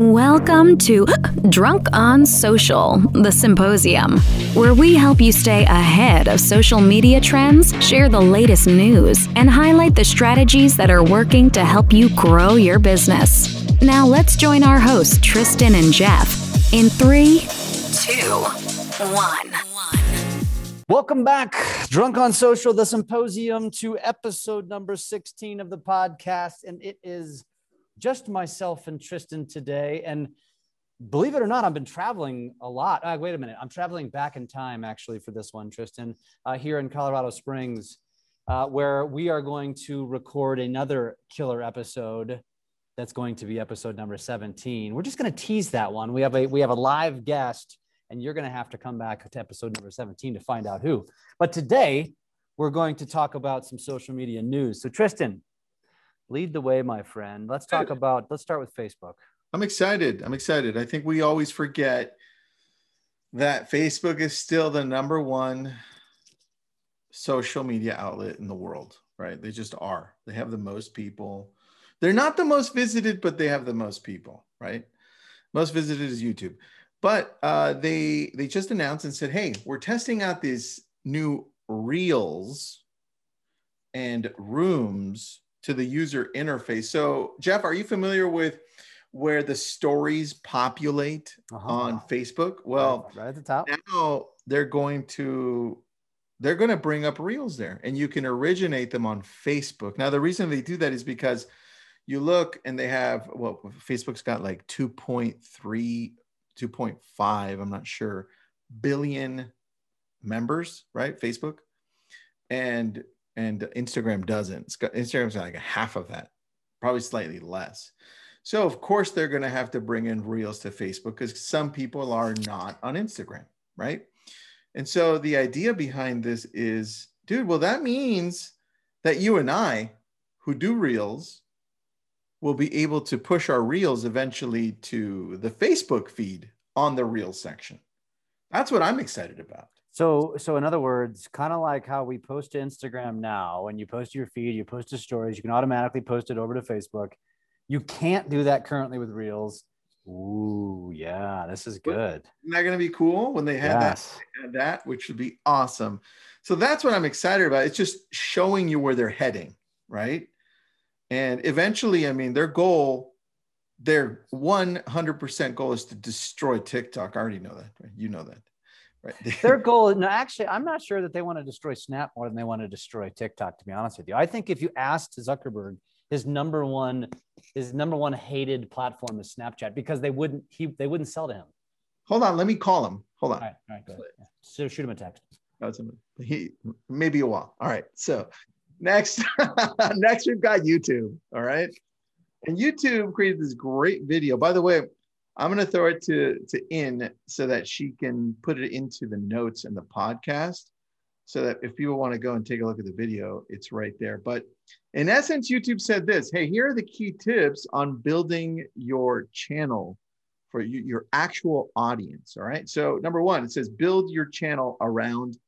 Welcome to Drunk on Social, the symposium, where we help you stay ahead of social media trends, share the latest news, and highlight the strategies that are working to help you grow your business. Now let's join our hosts, Tristan and Jeff, in three, two, one. Welcome back, Drunk on Social, the symposium, to episode number 16 of the podcast. And it is just myself and Tristan today. And believe it or not, I've been traveling a lot. Uh, wait a minute. I'm traveling back in time actually for this one, Tristan, uh, here in Colorado Springs, uh, where we are going to record another killer episode. That's going to be episode number 17. We're just going to tease that one. We have a we have a live guest, and you're going to have to come back to episode number 17 to find out who. But today, we're going to talk about some social media news. So, Tristan, lead the way, my friend. Let's talk about, let's start with Facebook. I'm excited. I'm excited. I think we always forget that Facebook is still the number one social media outlet in the world, right? They just are. They have the most people. They're not the most visited, but they have the most people, right? Most visited is YouTube. But uh, they they just announced and said, "Hey, we're testing out these new reels and rooms to the user interface." So, Jeff, are you familiar with where the stories populate Uh-huh. on Facebook? Well, right, right at the top. now they're going to they're going to bring up reels there and you can originate them on facebook now the reason they do that is because you look and they have well facebook's got like 2.3 2.5 i'm not sure billion members right facebook and and instagram doesn't instagram's got like a half of that probably slightly less so of course they're going to have to bring in reels to facebook because some people are not on instagram right and so the idea behind this is, dude, well, that means that you and I, who do reels, will be able to push our reels eventually to the Facebook feed on the reels section. That's what I'm excited about. So, so in other words, kind of like how we post to Instagram now, when you post your feed, you post to stories, you can automatically post it over to Facebook. You can't do that currently with Reels. Ooh, yeah, this is good. Isn't that going to be cool when they have Yes. that, that, which would be awesome. So that's what I'm excited about. It's just showing you where they're heading, right? And eventually, I mean, their goal, their 100% goal is to destroy TikTok. I already know that. Right? You know that, right? Their goal, no, actually, I'm not sure that they want to destroy Snap more than they want to destroy TikTok. To be honest with you, I think if you asked Zuckerberg, his number one, his number one hated platform is Snapchat because they wouldn't he they wouldn't sell to him. Hold on, let me call him. Hold on. All right, all right, go ahead. Yeah. So shoot him a text. That's. He maybe a while. All right. So next, next we've got YouTube. All right. And YouTube created this great video. By the way, I'm gonna throw it to to In so that she can put it into the notes and the podcast. So that if people want to go and take a look at the video, it's right there. But in essence, YouTube said this: Hey, here are the key tips on building your channel for you, your actual audience. All right. So number one, it says build your channel around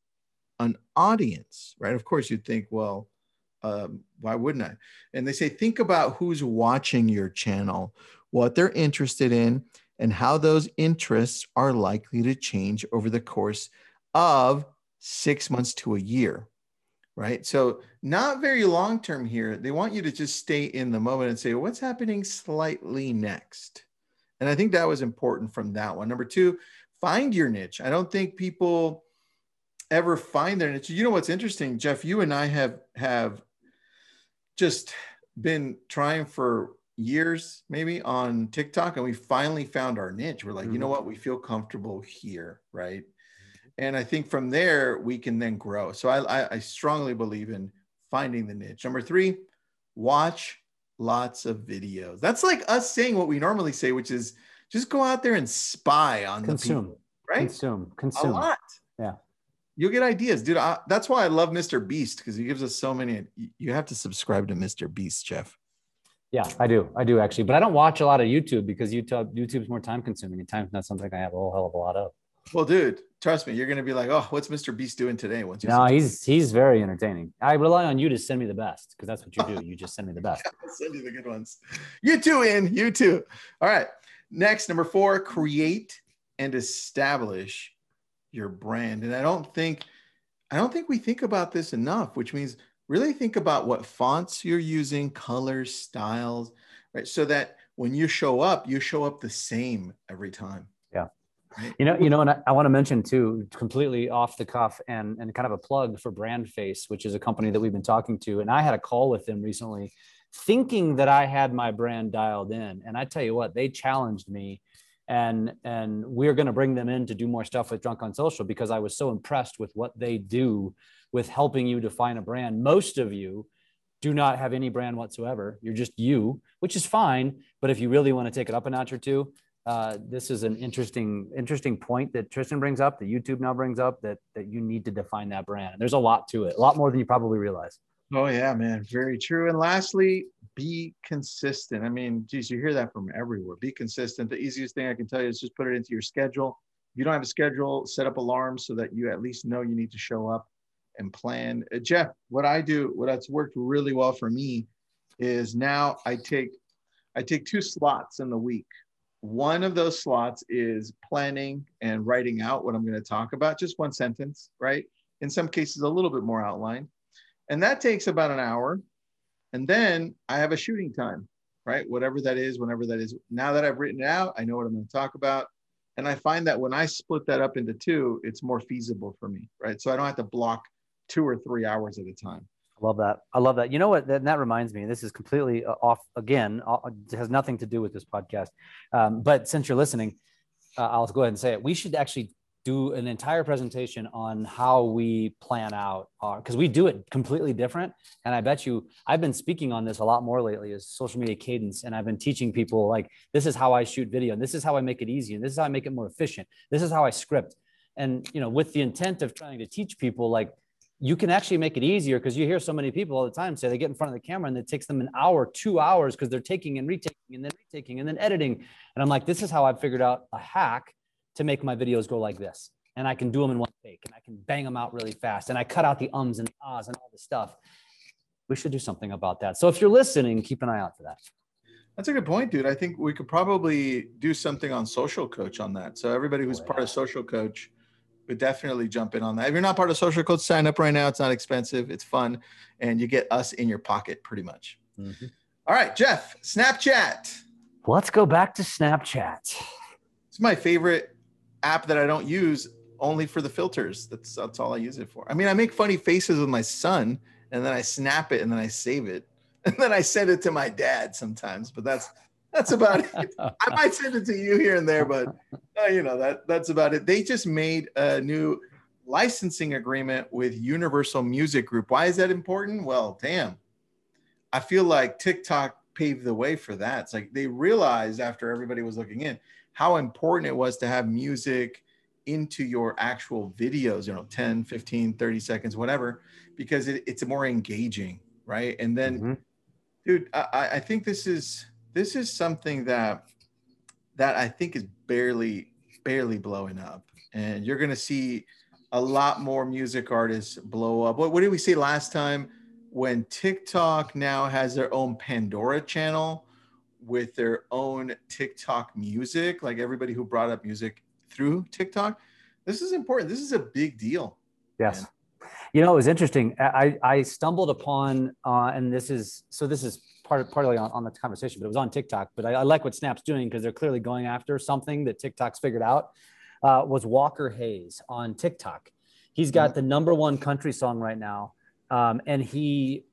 an audience, right? Of course, you'd think, well, um, why wouldn't I? And they say, think about who's watching your channel, what they're interested in, and how those interests are likely to change over the course of six months to a year, right? So, not very long term here. They want you to just stay in the moment and say, what's happening slightly next? And I think that was important from that one. Number two, find your niche. I don't think people ever find their niche. You know what's interesting, Jeff? You and I have have just been trying for years, maybe on TikTok, and we finally found our niche. We're like, you know mm-hmm. what? We feel comfortable here, right? Mm-hmm. And I think from there we can then grow. So I, I, I strongly believe in finding the niche. Number three, watch lots of videos. That's like us saying what we normally say, which is just go out there and spy on the Consume, people, right? consume, consume A lot. Yeah. You'll get ideas, dude. I, that's why I love Mr. Beast because he gives us so many. You have to subscribe to Mr. Beast, Jeff. Yeah, I do. I do actually, but I don't watch a lot of YouTube because YouTube YouTube's more time consuming, and time's not something I have a whole hell of a lot of. Well, dude, trust me, you're gonna be like, oh, what's Mr. Beast doing today? Once you No, he's he's very entertaining. I rely on you to send me the best because that's what you do. You just send me the best. I'll send you the good ones. You too, in you too. All right. Next, number four, create and establish your brand. And I don't think, I don't think we think about this enough, which means really think about what fonts you're using, colors, styles, right? So that when you show up, you show up the same every time. Yeah. Right? You know, you know, and I, I want to mention too, completely off the cuff and and kind of a plug for Brand Face, which is a company that we've been talking to. And I had a call with them recently, thinking that I had my brand dialed in. And I tell you what, they challenged me. And and we're going to bring them in to do more stuff with Drunk on Social because I was so impressed with what they do with helping you define a brand. Most of you do not have any brand whatsoever. You're just you, which is fine. But if you really want to take it up a notch or two, uh, this is an interesting interesting point that Tristan brings up, that YouTube now brings up, that that you need to define that brand. And there's a lot to it, a lot more than you probably realize. Oh yeah, man, very true. And lastly, be consistent. I mean, geez, you hear that from everywhere. Be consistent. The easiest thing I can tell you is just put it into your schedule. If you don't have a schedule, set up alarms so that you at least know you need to show up and plan. Uh, Jeff, what I do, what that's worked really well for me, is now I take I take two slots in the week. One of those slots is planning and writing out what I'm going to talk about, just one sentence, right? In some cases, a little bit more outline. And that takes about an hour. And then I have a shooting time, right? Whatever that is, whenever that is. Now that I've written it out, I know what I'm going to talk about. And I find that when I split that up into two, it's more feasible for me, right? So I don't have to block two or three hours at a time. I love that. I love that. You know what? That, that reminds me. This is completely uh, off again. uh, It has nothing to do with this podcast. Um, but since you're listening, uh, I'll go ahead and say it. We should actually do an entire presentation on how we plan out uh, our because we do it completely different. And I bet you I've been speaking on this a lot more lately is social media cadence. And I've been teaching people like this is how I shoot video, and this is how I make it easy, and this is how I make it more efficient. This is how I script. And you know, with the intent of trying to teach people like you can actually make it easier because you hear so many people all the time say they get in front of the camera and it takes them an hour, two hours because they're taking and retaking and then retaking and then editing. And I'm like, this is how I've figured out a hack to make my videos go like this. And I can do them in one take and I can bang them out really fast. And I cut out the ums and the ahs and all the stuff. We should do something about that. So if you're listening, keep an eye out for that. That's a good point, dude. I think we could probably do something on Social Coach on that. So everybody who's Oh, part of Social Coach would definitely jump in on that. If you're not part of Social Coach, sign up right now. It's not expensive. It's fun, and you get us in your pocket pretty much. Mm-hmm. All right, Jeff, Snapchat. Let's go back to Snapchat. It's my favorite app that I don't use only for the filters. That's that's all I use it for. I mean, I make funny faces with my son, and then I snap it, and then I save it, and then I send it to my dad sometimes. But that's that's about it. I might send it to you here and there, but uh, you know that that's about it. They just made a new licensing agreement with Universal Music Group. Why is that important? Well, damn, I feel like TikTok paved the way for that. It's like they realized after everybody was looking in how important it was to have music into your actual videos, you know, 10, 15, 30 seconds, whatever, because it, it's more engaging, right? And then Mhm. dude, I, I think this is this is something that that I think is barely barely blowing up, and you're gonna see a lot more music artists blow up. What, what did we see last time? When TikTok now has their own Pandora channel with their own TikTok music, like everybody who brought up music through TikTok, this is important. This is a big deal. Yes. You know, it was interesting. I, I stumbled upon, uh, and this is so this is part partly on, on the conversation, but it was on TikTok. But I, I like what Snap's doing because they're clearly going after something that TikTok's figured out. Uh, was Walker Hayes on TikTok? He's got the number one country song right now, um, and he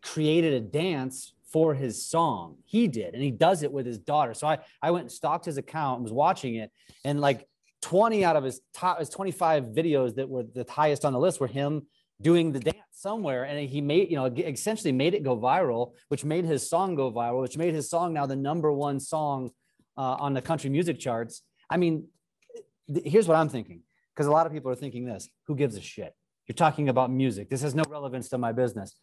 created a dance for his song. He did, and he does it with his daughter. So I I went and stalked his account and was watching it, and like 20 out of his top his 25 videos that were the highest on the list were him doing the dance somewhere and he made you know essentially made it go viral which made his song go viral which made his song now the number one song uh, on the country music charts i mean th- here's what i'm thinking because a lot of people are thinking this who gives a shit you're talking about music. This has no relevance to my business.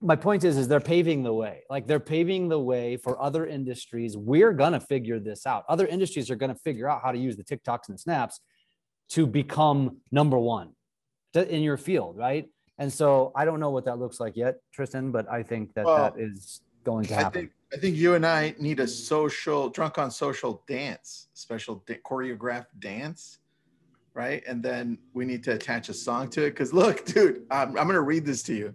My point is is they're paving the way. Like they're paving the way for other industries. We're going to figure this out. Other industries are going to figure out how to use the tiktoks and the snaps to become number one in your field, right? And so I don't know what that looks like yet, Tristan, but I think that Well, that is going to I happen. think I think you and I need a social drunk on social dance, special da- choreographed dance, right? And then we need to attach a song to it. Because look, dude, I'm, I'm gonna read this to you.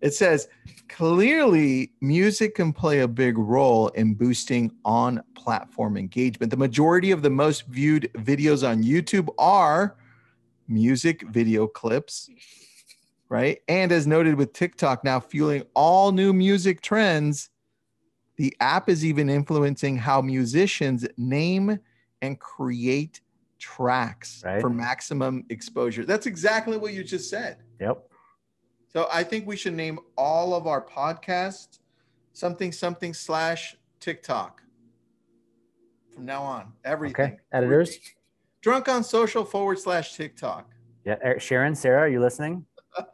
It says clearly music can play a big role in boosting on platform engagement. The majority of the most viewed videos on YouTube are music video clips, right? And as noted with TikTok now fueling all new music trends, the app is even influencing how musicians name and create tracks Right. for maximum exposure. That's exactly what you just said. Yep. So I think we should name all of our podcasts something something slash TikTok from now on. Everything. Okay. Editors. Drunk on social forward slash TikTok. Yeah. Sharon, Sarah, are you listening?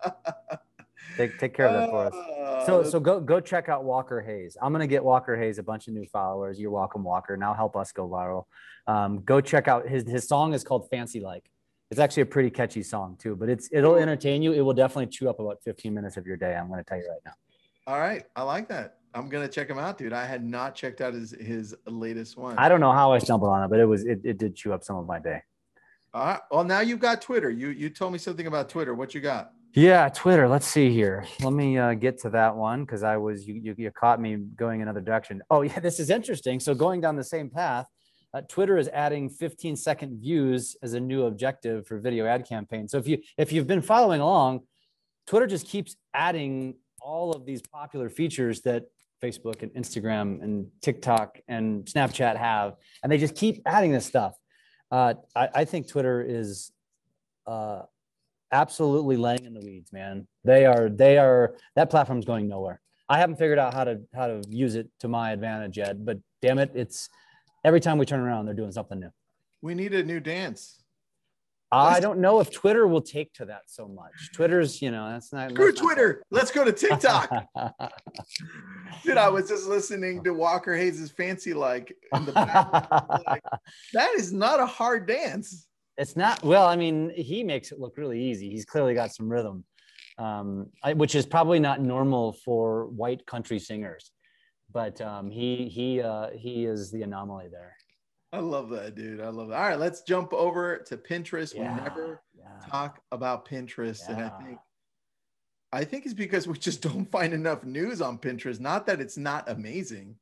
Take, take care of that for us. So, so go go check out Walker Hayes. I'm gonna get Walker Hayes a bunch of new followers. You're welcome, Walker. Now help us go viral. Um, go check out his his song is called Fancy Like. It's actually a pretty catchy song too, but it's it'll entertain you. It will definitely chew up about 15 minutes of your day. I'm gonna tell you right now. all right. I like that. I'm gonna check him out, dude. I had not checked out his his latest one. I don't know how I stumbled on it, but it was it, it did chew up some of my day. All right. Well, now you've got Twitter. You you told me something about Twitter. What you got? Yeah, Twitter. Let's see here. Let me uh, get to that one because I was you, you you caught me going another direction. Oh yeah, this is interesting. So going down the same path, uh, Twitter is adding 15 second views as a new objective for video ad campaigns. So if you if you've been following along, Twitter just keeps adding all of these popular features that Facebook and Instagram and TikTok and Snapchat have, and they just keep adding this stuff. Uh, I, I think Twitter is uh, absolutely laying in the weeds, man. They are they are that platform's going nowhere. I haven't figured out how to how to use it to my advantage yet, but damn it, it's every time we turn around, they're doing something new. We need a new dance. I don't know if Twitter will take to that so much. Twitter's, you know, that's not Screw that's not- Twitter. Let's go to TikTok. Dude, I was just listening to Walker Hayes' fancy like in the back. Like, that is not a hard dance. It's not well i mean he makes it look really easy he's clearly got some rhythm um, I, which is probably not normal for white country singers but um, he he uh, he is the anomaly there I love that, dude. I love that. All right, let's jump over to Pinterest. Yeah, We never yeah. talk about Pinterest, and I think I think it's because we just don't find enough news on Pinterest. Not that it's not amazing.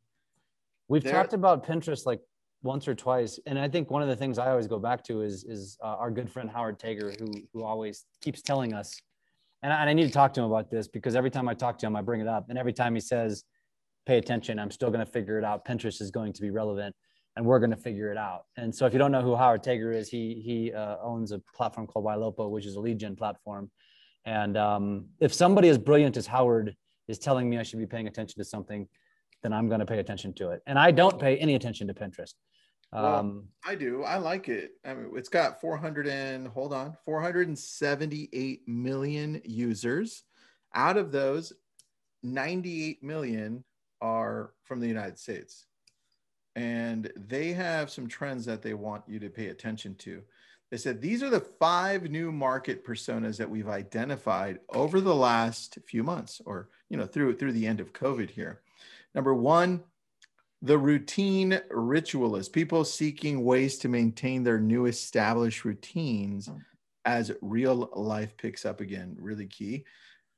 we've There- talked about pinterest like once or twice. And i think one of the things i always go back to is is uh, our good friend howard tager who who always keeps telling us and I, and I need to talk to him about this because every time i talk to him i bring it up. And every time he says pay attention i'm still going to figure it out. Pinterest is going to be relevant and we're going to figure it out. And so if you don't know who howard tager is he he uh, owns a platform called ylopo which is a lead gen platform. And um, if somebody as brilliant as howard is telling me i should be paying attention to something then i'm going to pay attention to it and i don't pay any attention to pinterest Well, um, I do. I like it. I mean, it's got 400 and hold on, 478 million users. Out of those, 98 million are from the United States. And they have some trends that they want you to pay attention to. They said these are the five new market personas that we've identified over the last few months or you know through through the end of COVID here. Number one, the routine ritualist, people seeking ways to maintain their new established routines mm. as real life picks up again. Really key.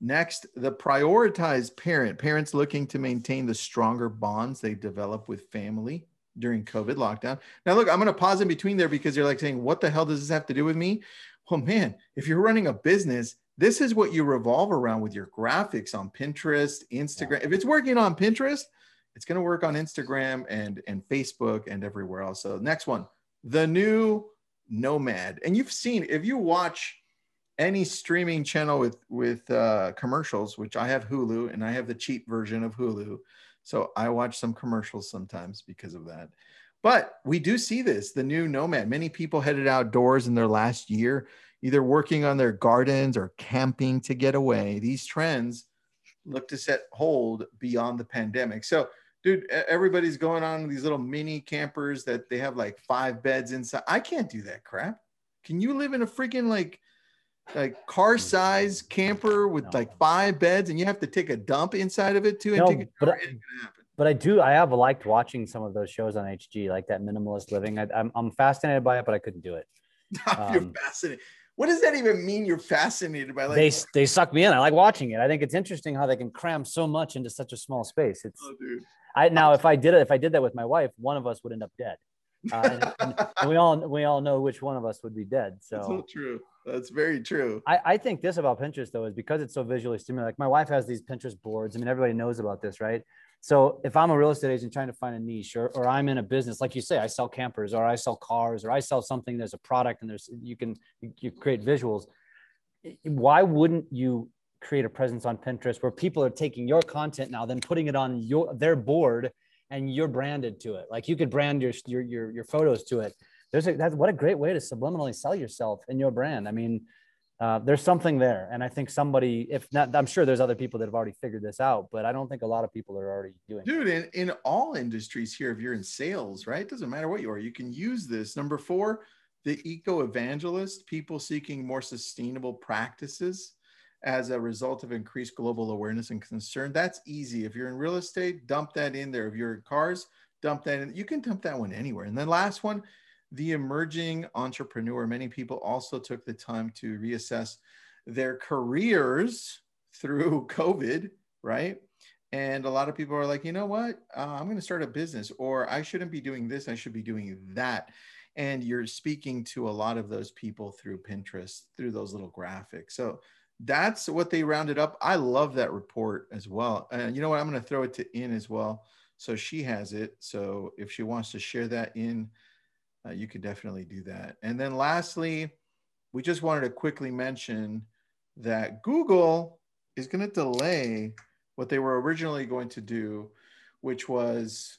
Next, the prioritized parent, parents looking to maintain the stronger bonds they develop with family during COVID lockdown. Now, look, I'm going to pause in between there because you're like saying, what the hell does this have to do with me? Well, man, if you're running a business, this is what you revolve around with your graphics on Pinterest, Instagram. If it's working on Pinterest, it's going to work on Instagram and and Facebook and everywhere else. So next one, the new Nomad. And you've seen if you watch any streaming channel with with uh, commercials, which I have Hulu and I have the cheap version of Hulu, so I watch some commercials sometimes because of that. But we do see this, the new Nomad. Many people headed outdoors in their last year, either working on their gardens or camping to get away. These trends look to set hold beyond the pandemic. So dude, everybody's going on these little mini campers that they have like five beds inside. I can't do that crap. Can you live in a freaking like like car size camper with No. like five beds and you have to take a dump inside of it too and No, take a but? I- It ain't gonna happen. but I do. I have liked watching some of those shows on HG, like that minimalist living. I, I'm I'm fascinated by it, but I couldn't do it. You're Um, fascinated. What does that even mean? You're fascinated by like they they suck me in. I like watching it. I think it's interesting how they can cram so much into such a small space. It's oh, dude. I now if I did it if I did that with my wife, one of us would end up dead. Uh, and, and we all we all know which one of us would be dead. That's So so true. That's very true. I, I think this about Pinterest though is because it's so visually stimulating. Like my wife has these Pinterest boards. I mean, everybody knows about this, right? So if I'm a real estate agent trying to find a niche, or, or I'm in a business, like you say, I sell campers, or I sell cars, or I sell something. There's a product, and there's you can you, create visuals. Why wouldn't you create a presence on Pinterest where people are taking your content now, then putting it on your their board, and you're branded to it? Like you could brand your your your, your photos to it. There's a that's what a great way to subliminally sell yourself and your brand. I mean, uh, there's something there. And I think somebody, if not, I'm sure there's other people that have already figured this out, but I don't think a lot of people are already doing. Dude, in, in all industries here, if you're in sales, right? It Doesn't matter what you are, you can use this. Number four, the eco evangelist, people seeking more sustainable practices as a result of increased global awareness and concern. That's easy. If you're in real estate, dump that in there. If you're in cars, dump that in. You can dump that one anywhere. And then last one, the emerging entrepreneur. Many people also took the time to reassess their careers through COVID, right? And a lot of people are like, you know what? Uh, I'm going to start a business, or I shouldn't be doing this. I should be doing that. And you're speaking to a lot of those people through Pinterest, through those little graphics. So that's what they rounded up. I love that report as well. And you know what? I'm going to throw it to In as well. So she has it. So if she wants to share that in, uh, you could definitely do that. And then lastly, we just wanted to quickly mention that Google is going to delay what they were originally going to do, which was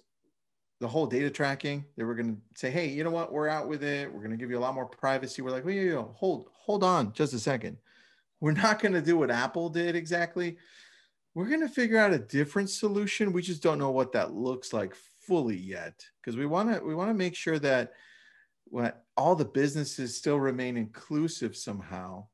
the whole data tracking. They were going to say, "Hey, you know what? We're out with it. We're going to give you a lot more privacy." We're like, "Wait, hold, hold on, just a second. We're not going to do what Apple did exactly. We're going to figure out a different solution. We just don't know what that looks like fully yet, because we want to we want to make sure that what all the businesses still remain inclusive somehow,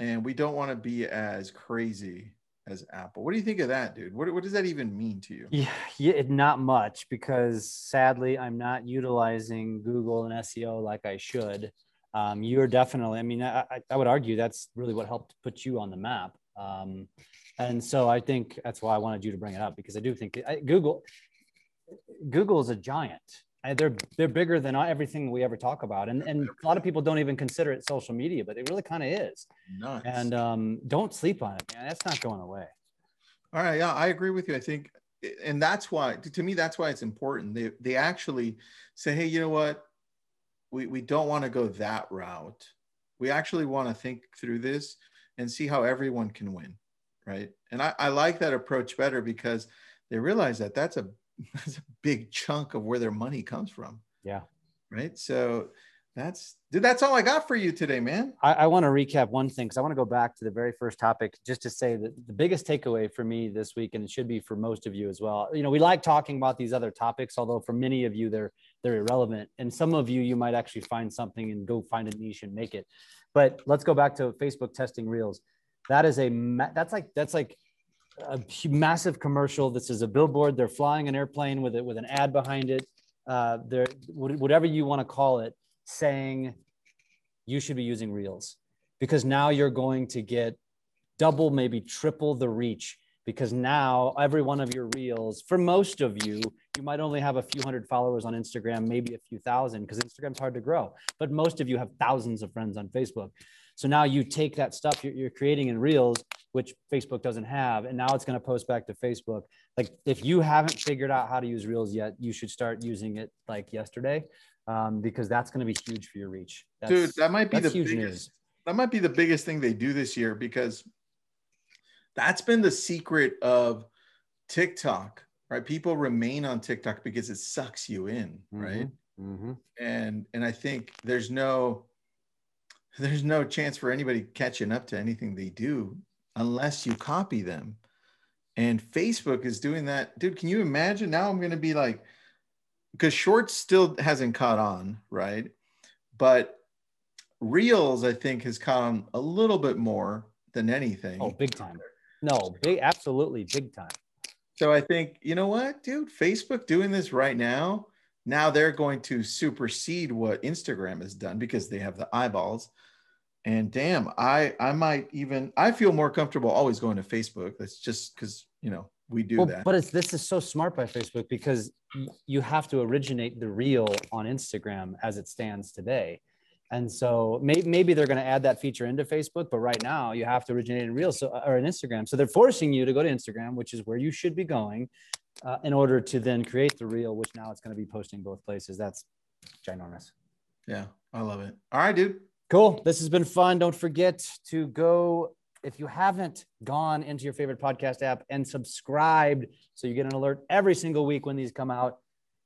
and we don't want to be as crazy." As Apple, what do you think of that, dude? What, what does that even mean to you? Yeah, yeah, not much because sadly I'm not utilizing Google and SEO like I should. Um, you're definitely, I mean, I, I- would argue that's really what helped put you on the map. Um, and so I think that's why I wanted you to bring it up because I do think I, Google, Google is a giant. Uh, They're they're bigger than everything we ever talk about, and and a lot of people don't even consider it social media, but it really kind of is. Nuts. And um, don't sleep on it, man. That's not going away. All right, yeah, I agree with you. I think, and that's why, to me, that's why it's important. They they actually say, hey, you know what? We we don't want to go that route. We actually want to think through this and see how everyone can win, right? And I, I like that approach better because they realize that that's a that's a big chunk of where their money comes from, Yeah. right? So that's dude, that's all I got for you today, man. I, I want to recap one thing because I want to go back to the very first topic just to say that the biggest takeaway for me this week, and it should be for most of you as well. You know, we like talking about these other topics, although for many of you they're they're irrelevant, and some of you you might actually find something and go find a niche and make it. But let's go back to Facebook testing reels. That is a that's like that's like a massive commercial. This is a billboard. They're flying an airplane with it with an ad behind it. Uh, they're whatever you want to call it, saying you should be using reels because now you're going to get double, maybe triple the reach because now every one of your reels, for most of you, you might only have a few hundred followers on Instagram, maybe a few thousand because Instagram's hard to grow. But most of you have thousands of friends on Facebook. So now you take that stuff you're, you're creating in reels, which Facebook doesn't have, and now it's going to post back to Facebook. Like if you haven't figured out how to use reels yet, you should start using it like yesterday um, because that's going to be huge for your reach. That's, Dude, that might be the biggest. news. That might be the biggest thing they do this year because that's been the secret of TikTok, right? People remain on TikTok because it sucks you in, right? Mm-hmm. And and I think there's no there's no chance for anybody catching up to anything they do unless you copy them. And Facebook is doing that. Dude, can you imagine? Now I'm going to be like, because shorts still hasn't caught on, right? But Reels, I think, has caught on a little bit more than anything. Oh, big time. No, big, absolutely big time. So I think, you know what, dude, Facebook doing this right now, now they're going to supersede what Instagram has done because they have the eyeballs. And damn, I I might even I feel more comfortable always going to Facebook. That's just because you know we do Well, that. but it's this is so smart by Facebook because you have to originate the reel on Instagram as it stands today. And so maybe, maybe they're going to add that feature into Facebook, but right now you have to originate in Reels so, or in Instagram. So they're forcing you to go to Instagram, which is where you should be going, uh, in order to then create the reel, which now it's going to be posting both places. That's ginormous. yeah, I love it. All right, dude. Cool. This has been fun. Don't forget to go, if you haven't gone into your favorite podcast app and subscribed so you get an alert every single week when these come out,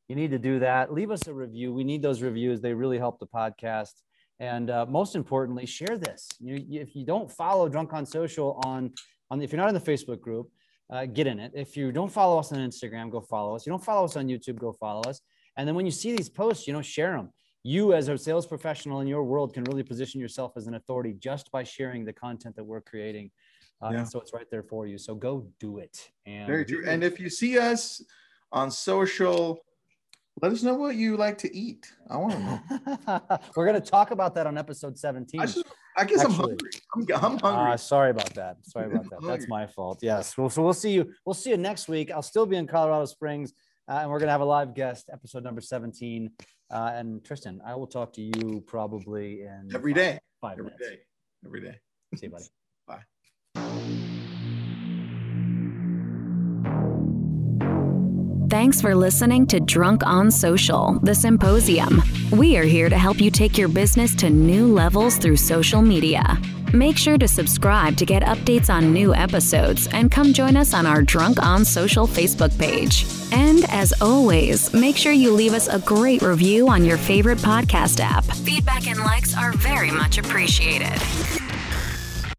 you need to do that. Leave us a review. We need those reviews, they really help the podcast. And uh, most importantly, share this. You, if you don't follow Drunk on Social on, on if you're not in the Facebook group, uh, get in it. If you don't follow us on Instagram, go follow us. You don't follow us on YouTube, go follow us. And then when you see these posts, you know, share them you as a sales professional in your world can really position yourself as an authority just by sharing the content that we're creating. Uh, Yeah. so it's right there for you. So go do it. And Very true. And if you see us on social, let us know what you like to eat. I want to know. we're going to talk about that on episode 17. I, just, I guess I'm hungry. I'm, I'm hungry. Uh, sorry about that. Sorry about that. That's my fault. Yes. Well, so we'll see you. We'll see you next week. I'll still be in Colorado Springs, uh, and we're gonna have a live guest, episode number seventeen. Uh, and Tristan, I will talk to you probably in Every five- day. Five Every minutes. day. Every day. See you, buddy. Bye. Thanks for listening to Drunk on Social, the symposium. We are here to help you take your business to new levels through social media. Make sure to subscribe to get updates on new episodes and come join us on our Drunk on Social Facebook page. And as always, make sure you leave us a great review on your favorite podcast app. Feedback and likes are very much appreciated.